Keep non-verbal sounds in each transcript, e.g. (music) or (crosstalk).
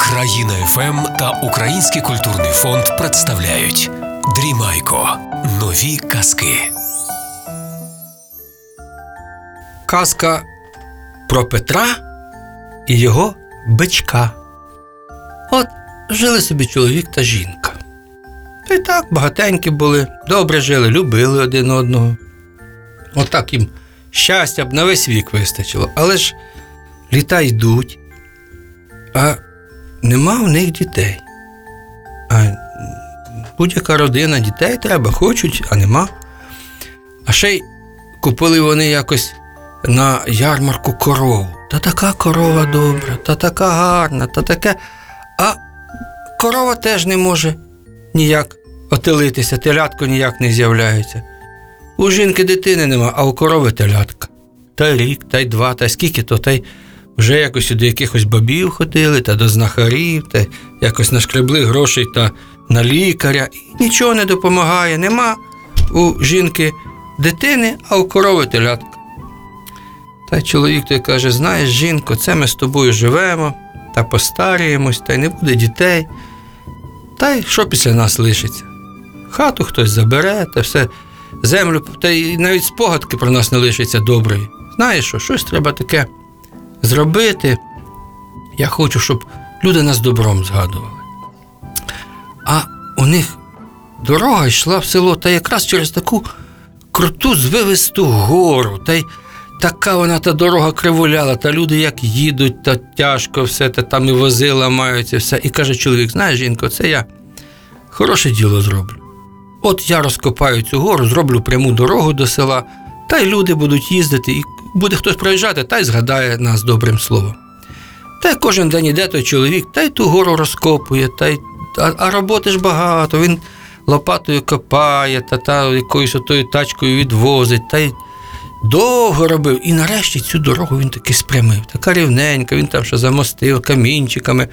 Країна ФМ та Український культурний фонд представляють Дрімайко. Нові казки. Казка про Петра і його бичка. От жили собі чоловік та жінка. Та й так багатенькі були, добре жили, любили один одного. Отак їм щастя б на весь вік вистачило. Але ж літа йдуть, а нема в них дітей. А будь-яка родина дітей треба, хочуть, а нема. А ще й купили вони якось на ярмарку корову. Та така корова добра, та така гарна, та таке. А корова теж не може ніяк отелитися, телятко ніяк не з'являється. У жінки дитини нема, а у корови телятка. Та й рік, та й два, та й скільки то, та й вже якось до якихось бабів ходили, та до знахарів, та якось нашкребли грошей та на лікаря. І нічого не допомагає. Нема у жінки дитини, а у корови телятка. Та й чоловік той каже: знаєш, жінко, це ми з тобою живемо та постаріємось, та й не буде дітей. Та й що після нас лишиться? Хату хтось забере, та все, землю, та й навіть спогадки про нас не лишиться доброї. Знаєш що, щось треба таке зробити. Я хочу, щоб люди нас добром згадували. А у них дорога йшла в село, та якраз через таку круту звивисту гору. Та й така вона та дорога кривуляла, та люди як їдуть, та тяжко все, та там і вози ламаються, все. І каже чоловік: знаєш, жінко, це я хороше діло зроблю. От я розкопаю цю гору, зроблю пряму дорогу до села, та й люди будуть їздити, і буде хтось проїжджати, та й згадає нас добрим словом. Та й кожен день іде той чоловік, та й ту гору розкопує, та й, а, а роботи ж багато. Він лопатою копає, та, та якоюсь отою тачкою відвозить, та й довго робив. І нарешті цю дорогу він таки спрямив. Така рівненька, він там ще замостив камінчиками.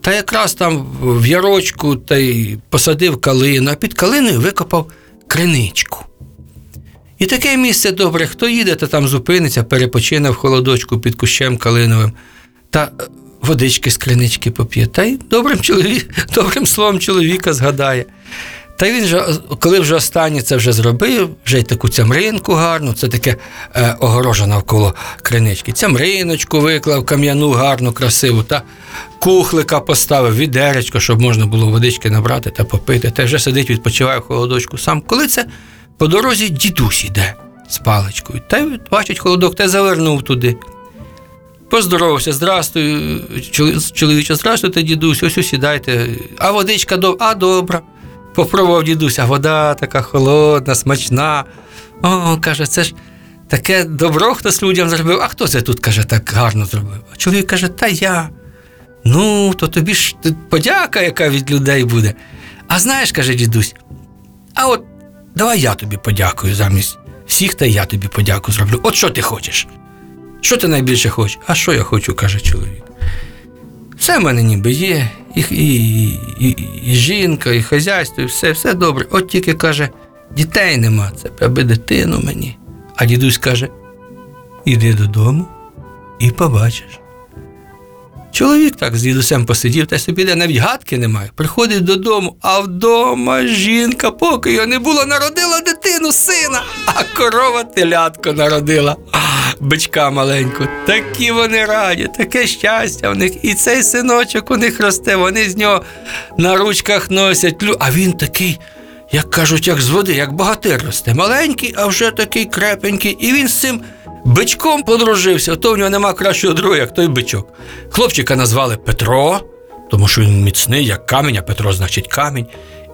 Та якраз там в ярочку та й посадив калину, а під калиною викопав криничку. І таке місце добре, хто їде, то там зупиниться, перепочине в холодочку під кущем калиновим, та водички з кринички поп'є. Та й добрим, чоловік, (laughs) добрим словом чоловіка згадає. Та він же, коли вже останнє це вже зробив, вже й таку цямринку гарну, це таке е, огорожа навколо кринички. Цямриночку виклав, кам'яну, гарну, красиву, та кухлика поставив, відеречко, щоб можна було водички набрати та попити. Та вже сидить, відпочиває в холодочку сам. Коли це по дорозі дідусь іде з паличкою, та й бачить холодок, та й завернув туди. Поздоровався, здрастуй, чоло- чоловіче, здрастуйте, дідусь, ось ось сідайте. А водичка доб... а добра. Попробував дідусь, а вода така холодна, смачна. О, каже, це ж таке добро хтось людям зробив. А хто це тут, каже, так гарно зробив? А чоловік каже, та я. Ну, то тобі ж подяка, яка від людей буде. А знаєш, каже дідусь, а от давай я тобі подякую замість всіх, та я тобі подяку зроблю. От що ти хочеш? Що ти найбільше хочеш? А що я хочу, каже чоловік. Все в мене ніби є, і, і, і, і жінка, і хазяйство, і все, все добре. От тільки каже, дітей нема, це аби дитину мені. А дідусь каже: іди додому і побачиш. Чоловік так з дідусем посидів та собі де навіть гадки немає. Приходить додому, а вдома жінка, поки його не було, народила дитину, сина, а корова телятко народила. Бичка маленьку. Такі вони раді, таке щастя в них. І цей синочок у них росте, вони з нього на ручках носять. А він такий, як кажуть, як з води, як богатир росте. Маленький, а вже такий крепенький. І він з цим бичком подружився, то в нього нема кращого друга, як той бичок. Хлопчика назвали Петро, тому що він міцний, як камінь, а Петро значить камінь.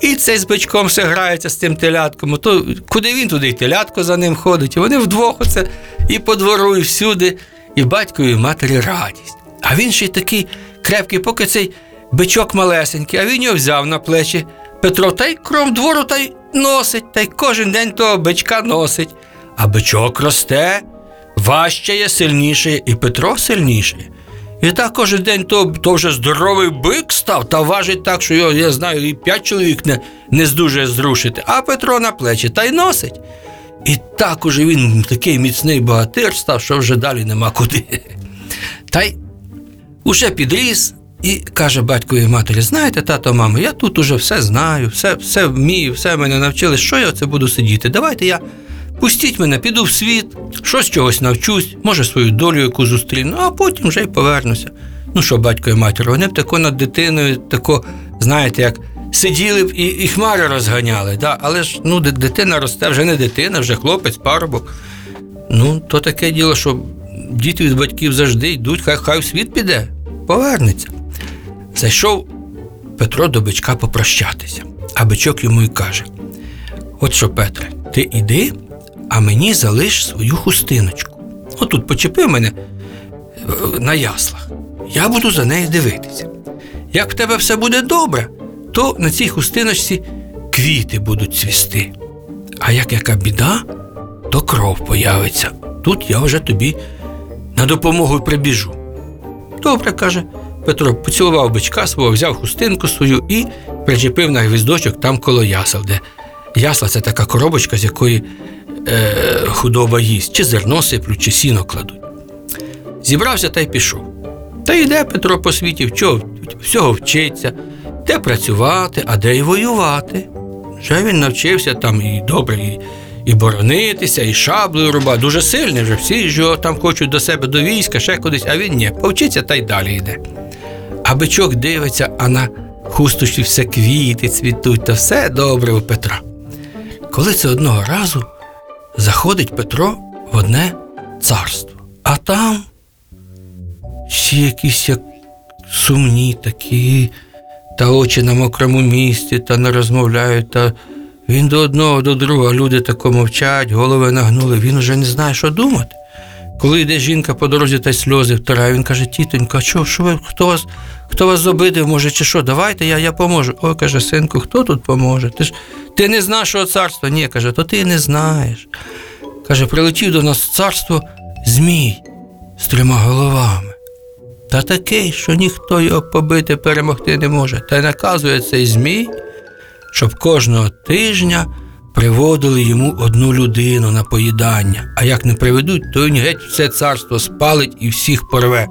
І цей з бичком все грається з тим телятком. То куди він, туди й телятко за ним ходить. І вони вдвох оце і по двору, і всюди, і батькові, і матері радість. А він ще й такий крепкий, поки цей бичок малесенький, а він його взяв на плечі. Петро та й кром двору та й носить, та й кожен день того бичка носить. А бичок росте, важчає, сильніше, і Петро сильнішає. І так кожен день то, то вже здоровий бик став та важить так, що його, я знаю, і п'ять чоловік не, не здужує зрушити, а Петро на плечі та й носить. І так уже він такий міцний богатир став, що вже далі нема куди. (laughs) Та й уже підріс і каже батькові матері: знаєте, тато, мамо, я тут уже все знаю, все, все вмію, все мене навчили. Що я це буду сидіти? Давайте я. Пустіть мене, піду в світ, щось чогось навчусь, може свою долю яку зустріну, а потім вже й повернуся. Ну що, батько і матір, вони б тако над дитиною, тако, знаєте, як сиділи б і, і хмари розганяли. Да? Але ж ну, дитина росте, вже не дитина, вже хлопець, парубок. Ну, то таке діло, що діти від батьків завжди йдуть, хай, хай в світ піде, повернеться. Зайшов Петро до бичка попрощатися, а бичок йому й каже: От що, Петре, ти іди, а мені залиш свою хустиночку. Отут почепи мене е, на яслах. Я буду за нею дивитися. Як в тебе все буде добре, то на цій хустиночці квіти будуть цвісти. А як яка біда, то кров появиться. Тут я вже тобі на допомогу прибіжу. Добре, каже Петро, поцілував бичка свого, взяв хустинку свою і причепив на гвіздочок там коло ясел, де ясла це така коробочка, з якої е, худоба їсть, чи зерно сиплють, чи сіно кладуть. Зібрався та й пішов. Та йде Петро по світі, вчо, всього вчиться, де працювати, а де й воювати. Вже він навчився там і добре, і, і боронитися, і шаблею рубати. Дуже сильний вже. Всі ж його там хочуть до себе до війська, ще кудись, а він ні, повчиться та й далі йде. А бичок дивиться, а на хусточці все квіти цвітуть, та все добре у Петра. Коли це одного разу заходить Петро в одне царство, а там всі якісь як сумні такі, та очі на мокрому місці, та не розмовляють, та він до одного, до другого, люди тако мовчать, голови нагнули, він уже не знає, що думати. Коли йде жінка по дорозі та й сльози втирає, він каже, тітонько, а що, що ви, хто вас, хто вас обидив, може, чи що? Давайте я, я поможу. Ой, каже, синку, хто тут поможе? Ти ж ти не з нашого царства? Ні, каже, то ти не знаєш. Каже, прилетів до нас царство Змій з трьома головами. Та такий, що ніхто його побити перемогти не може. Та й наказує цей Змій, щоб кожного тижня приводили йому одну людину на поїдання. А як не приведуть, то він геть все царство спалить і всіх порве.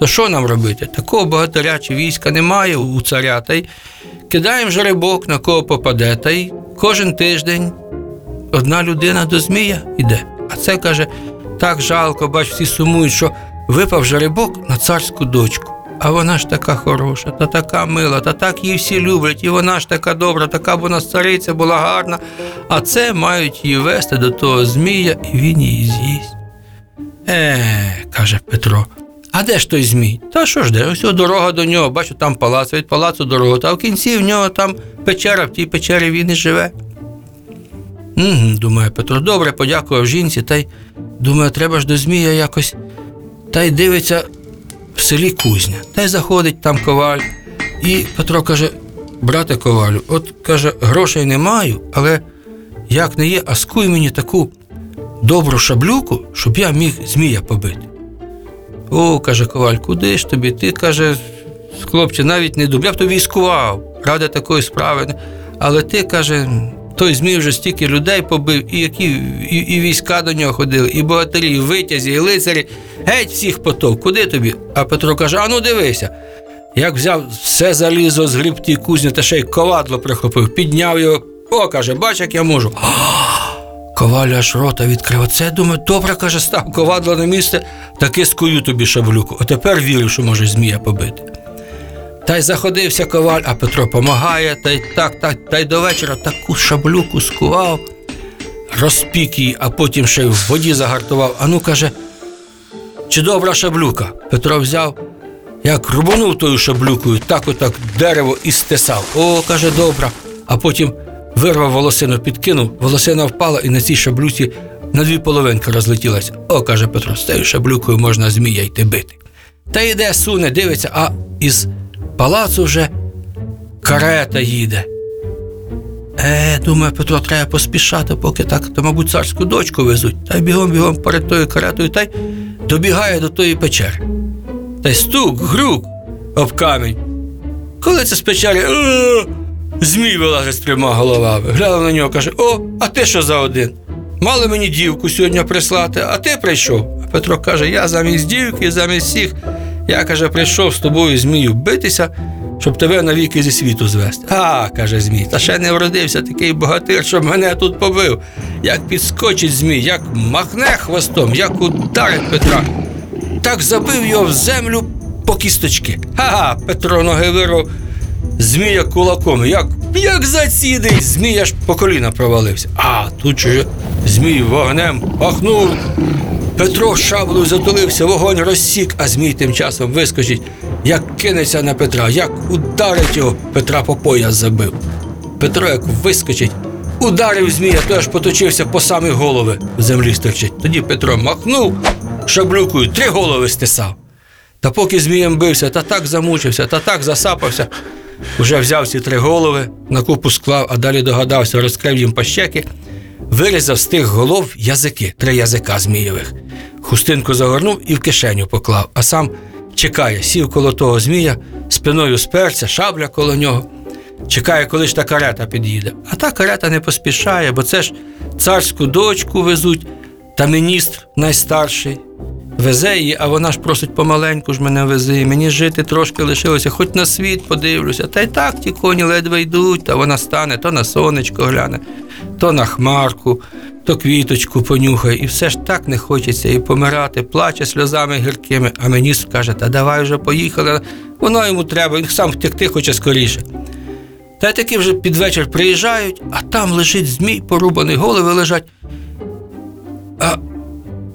То що нам робити? Такого богатиря чи війська немає у царя, та й кидаємо жеребок, на кого попаде, та й кожен тиждень одна людина до Змія йде. А це каже, так жалко, бач, всі сумують, що випав жеребок на царську дочку. А вона ж така хороша, та така мила, та так її всі люблять, і вона ж така добра, така вона цариця була гарна. А це мають її вести до того Змія, і він її з'їсть. Е, каже Петро. А де ж той Змій? Та що ж де? Ось дорога до нього, бачу, там палац, від палацу дорога, та в кінці в нього там печера, в тій печері він і живе. Угу, думає Петро, добре, подякував жінці, та й думає, треба ж до Змія якось. Та й дивиться в селі Кузня. Та й заходить там коваль. І Петро каже: брате ковалю, от каже, грошей не маю, але як не є, а скуй мені таку добру шаблюку, щоб я міг Змія побити. О, каже коваль, куди ж тобі? Ти каже, хлопче, навіть не дуб, я б тобі військував, ради такої справи. Але ти каже, той Змій вже стільки людей побив, і які і, і війська до нього ходили, і богатирі, і витязі, і лицарі. Геть всіх потов. Куди тобі? А Петро каже: а ну дивися. Як взяв все залізо з гриб кузні та ще й ковадло прихопив, підняв його. О, каже, бач, як я можу. Коваль аж рота відкрив. Оце думаю, добре, каже, став ковадло на місце, таки скую тобі шаблюку. А тепер вірю, що може змія побити. Та й заходився коваль, а Петро помагає, та й так, так, та й до вечора таку шаблюку скував, розпік її, а потім ще й в воді загартував. А ну каже, чи добра шаблюка? Петро взяв, як рубанув тою шаблюкою, так отак дерево і стисав. О, каже, добра. А потім вирвав волосину, підкинув, волосина впала і на цій шаблюці на дві половинки розлетілася. О, каже Петро, з цією шаблюкою можна змія йти бити. Та йде, суне, дивиться, а із палацу вже карета їде. Е, думає, Петро, треба поспішати, поки так, то, мабуть, царську дочку везуть. Та й бігом бігом перед тою каретою та й добігає до тої печери. Та й стук, грук об камінь. Коли це з печери, «Е, змій вилазить з трьома головами. Глянув на нього, каже: О, а ти що за один? Мали мені дівку сьогодні прислати, а ти прийшов. А Петро каже: я замість дівки, замість всіх, Я, каже, прийшов з тобою, Змію, битися, щоб тебе навіки зі світу звести. А, каже Змій, та ще не вродився такий богатир, щоб мене тут побив. Як підскочить Змій, як махне хвостом, як ударить Петра. Так забив його в землю по кісточки. Ха-ха, Петро ноги вирвав, Змія кулаком, як, як зацідий, Змій аж по коліна провалився. А тут же Змій вогнем пахнув. Петро шаблею затулився, вогонь розсік, а Змій тим часом вискочить, як кинеться на Петра, як ударить його, Петра по пояс забив. Петро, як вискочить, ударив Змія, той аж поточився по самі голови в землі стерчить. Тоді Петро махнув шаблюкою, три голови стисав. Та поки Змієм бився, та так замучився, та так засапався. Уже взяв ці три голови, на купу склав, а далі догадався, розкрив їм пащеки, вирізав з тих голов язики, три язика змієвих. Хустинку загорнув і в кишеню поклав, а сам чекає, сів коло того змія, спиною сперся, шабля коло нього. Чекає, коли ж та карета під'їде. А та карета не поспішає, бо це ж царську дочку везуть, та міністр найстарший. Везе її, а вона ж просить помаленьку ж мене вези. Мені жити трошки лишилося, хоч на світ подивлюся. Та й так ті коні ледве йдуть, та вона стане то на сонечко гляне, то на хмарку, то квіточку понюхає. І все ж так не хочеться і помирати, плаче сльозами гіркими. А міністр каже, та давай вже поїхали. Воно йому треба, він сам втекти хоче скоріше. Та й таки вже під вечір приїжджають, а там лежить змій, порубаний, голови лежать. А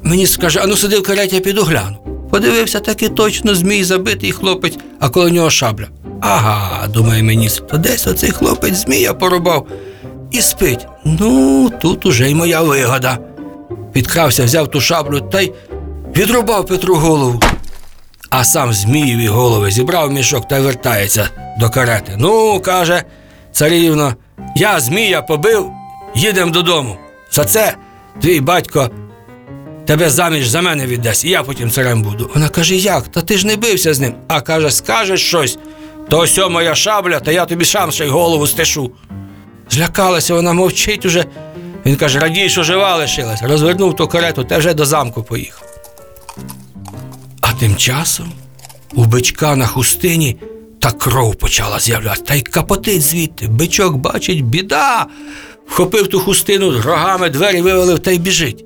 мені скаже, ану сиди в кареті, я піду гляну. Подивився, таки точно змій забитий хлопець, а коло нього шабля. Ага, думає міністр, то десь оцей хлопець змія порубав і спить. Ну, тут уже й моя вигода. Підкрався, взяв ту шаблю та й відрубав Петру голову. А сам Змієві голови зібрав мішок та вертається до карети. Ну, каже, царівно, я Змія побив, їдемо додому. За це твій батько тебе заміж за мене віддасть, і я потім царем буду. Вона каже, як? Та ти ж не бився з ним. А каже, скажеш щось, то ось моя шабля, та я тобі сам ще й голову стешу. Злякалася, вона мовчить уже. Він каже, радій, що жива лишилась. Розвернув ту карету та вже до замку поїхав. А тим часом у бичка на хустині та кров почала з'являтися, та й капотить звідти. Бичок бачить, біда. Вхопив ту хустину рогами, двері вивалив та й біжить.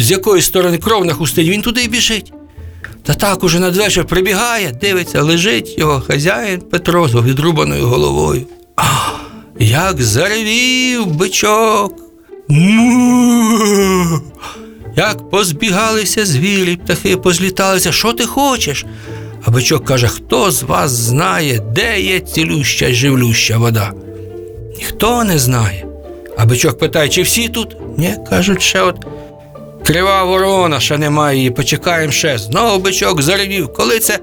З якої сторони кров на хустині, він туди й біжить. Та так уже надвечір прибігає, дивиться, лежить його хазяїн Петро з відрубаною головою. А, як заревів бичок. Як позбігалися звірі, птахи позліталися, що ти хочеш? А бичок каже: хто з вас знає, де є цілюща й живлюща вода? Ніхто не знає. А бичок питає, чи всі тут? Ні, кажуть, ще от крива ворона, ще немає її, почекаємо ще. Знову бичок заревів. Коли це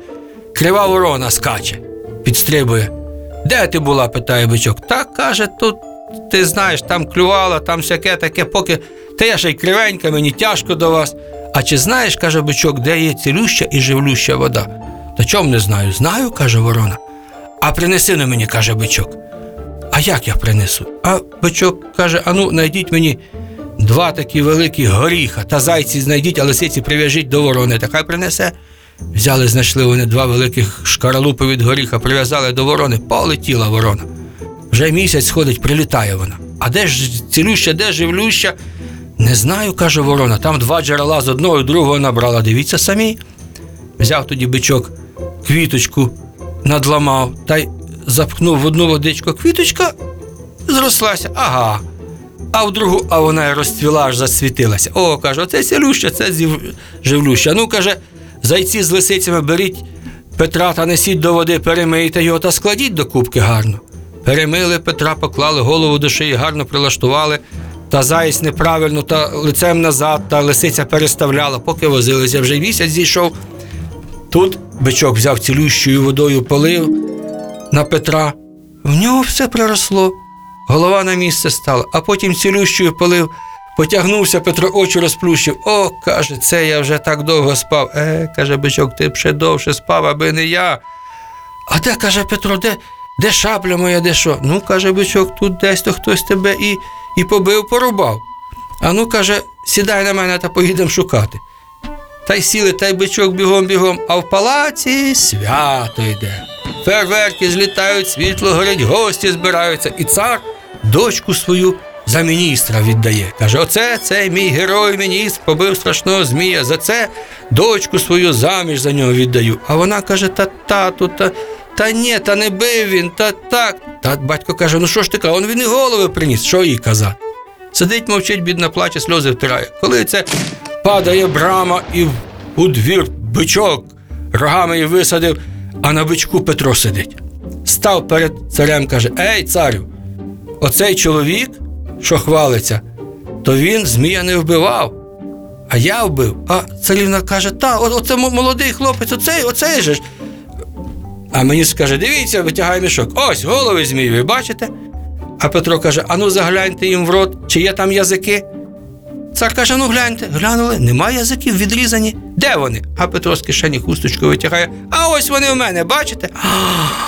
крива ворона скаче, підстрибує. Де ти була? питає бичок. Так каже, тут ти знаєш, там клювала, там всяке таке, поки та я ще й кривенька, мені тяжко до вас. А чи знаєш, каже бичок, де є цілюща і живлюща вода? Та чом не знаю? Знаю, каже ворона. А принеси на мені, каже бичок. А як я принесу? А бичок каже: ану, знайдіть мені два такі великі горіха, та зайці знайдіть, а лисиці прив'яжіть до ворони, та хай принесе. Взяли, знайшли вони два великих шкаралупи від горіха, прив'язали до ворони, полетіла ворона. Вже місяць ходить, прилітає вона. А де ж цілюща, де живлюща? Не знаю, каже ворона. Там два джерела з одного і другого набрала. Дивіться самі. Взяв тоді бичок квіточку, надламав та й запхнув в одну водичку. Квіточка зрослася. Ага. А в другу, а вона розцвіла, аж засвітилася. О, каже, оце цілюща, це живлюща. Ну, каже, зайці з лисицями беріть Петра та несіть до води, перемийте його та складіть до кубки гарно. Перемили Петра, поклали голову до шиї, гарно прилаштували, та заєць неправильно, та лицем назад, та лисиця переставляла, поки возилися. Вже місяць зійшов. Тут бичок взяв цілющою водою, полив на Петра. В нього все приросло. Голова на місце стала, а потім цілющою полив. Потягнувся Петро, очі розплющив. О, каже, це я вже так довго спав. Е, каже бичок, ти б ще довше спав, аби не я. А де, каже Петро, де, де шабля моя, де що? Ну, каже бичок, тут десь то хтось тебе і, і побив, порубав. А ну, каже, сідай на мене та поїдемо шукати. Та й сіли, та й бичок бігом-бігом, а в палаці свято йде. Фейерверки злітають, світло горять, гості збираються, і цар дочку свою за міністра віддає. Каже: оце цей мій герой міністр побив страшного змія. За це дочку свою заміж за нього віддаю. А вона каже: та тату, та, та ні, та не бив він, та так. Та батько каже: ну що ж ти каже, он він і голови приніс, що їй казати. Сидить, мовчить, бідна плаче, сльози втирає. Коли це падає брама і у двір бичок рогами її висадив, а на бичку Петро сидить. Став перед царем, каже: Ей, царю, оцей чоловік, що хвалиться, то він змія не вбивав. А я вбив. А царівна каже: та, оце молодий хлопець, оцей, оцей же ж. А мені скаже: дивіться, витягає мішок. Ось голови змієві, бачите? А Петро каже: ану загляньте їм в рот, чи є там язики. Цар каже: ну гляньте, глянули, нема язиків відрізані. Де вони? А Петро з кишені хусточку витягає. А ось вони у мене, бачите?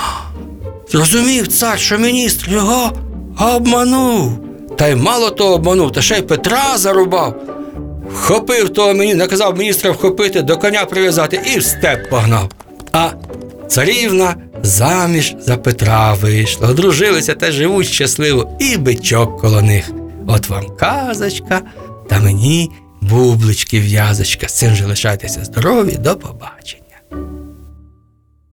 (gasps) Зрозумів цар, що міністр його обманув. Та й мало того обманув, та ще й Петра зарубав. Вхопив того мені, наказав міністра вхопити, до коня прив'язати і в степ погнав. А царівна заміж за Петра вийшла, одружилися та живуть щасливо, і бичок коло них. От вам казочка, та мені бублички в'язочка. З цим же лишайтеся здорові, до побачення.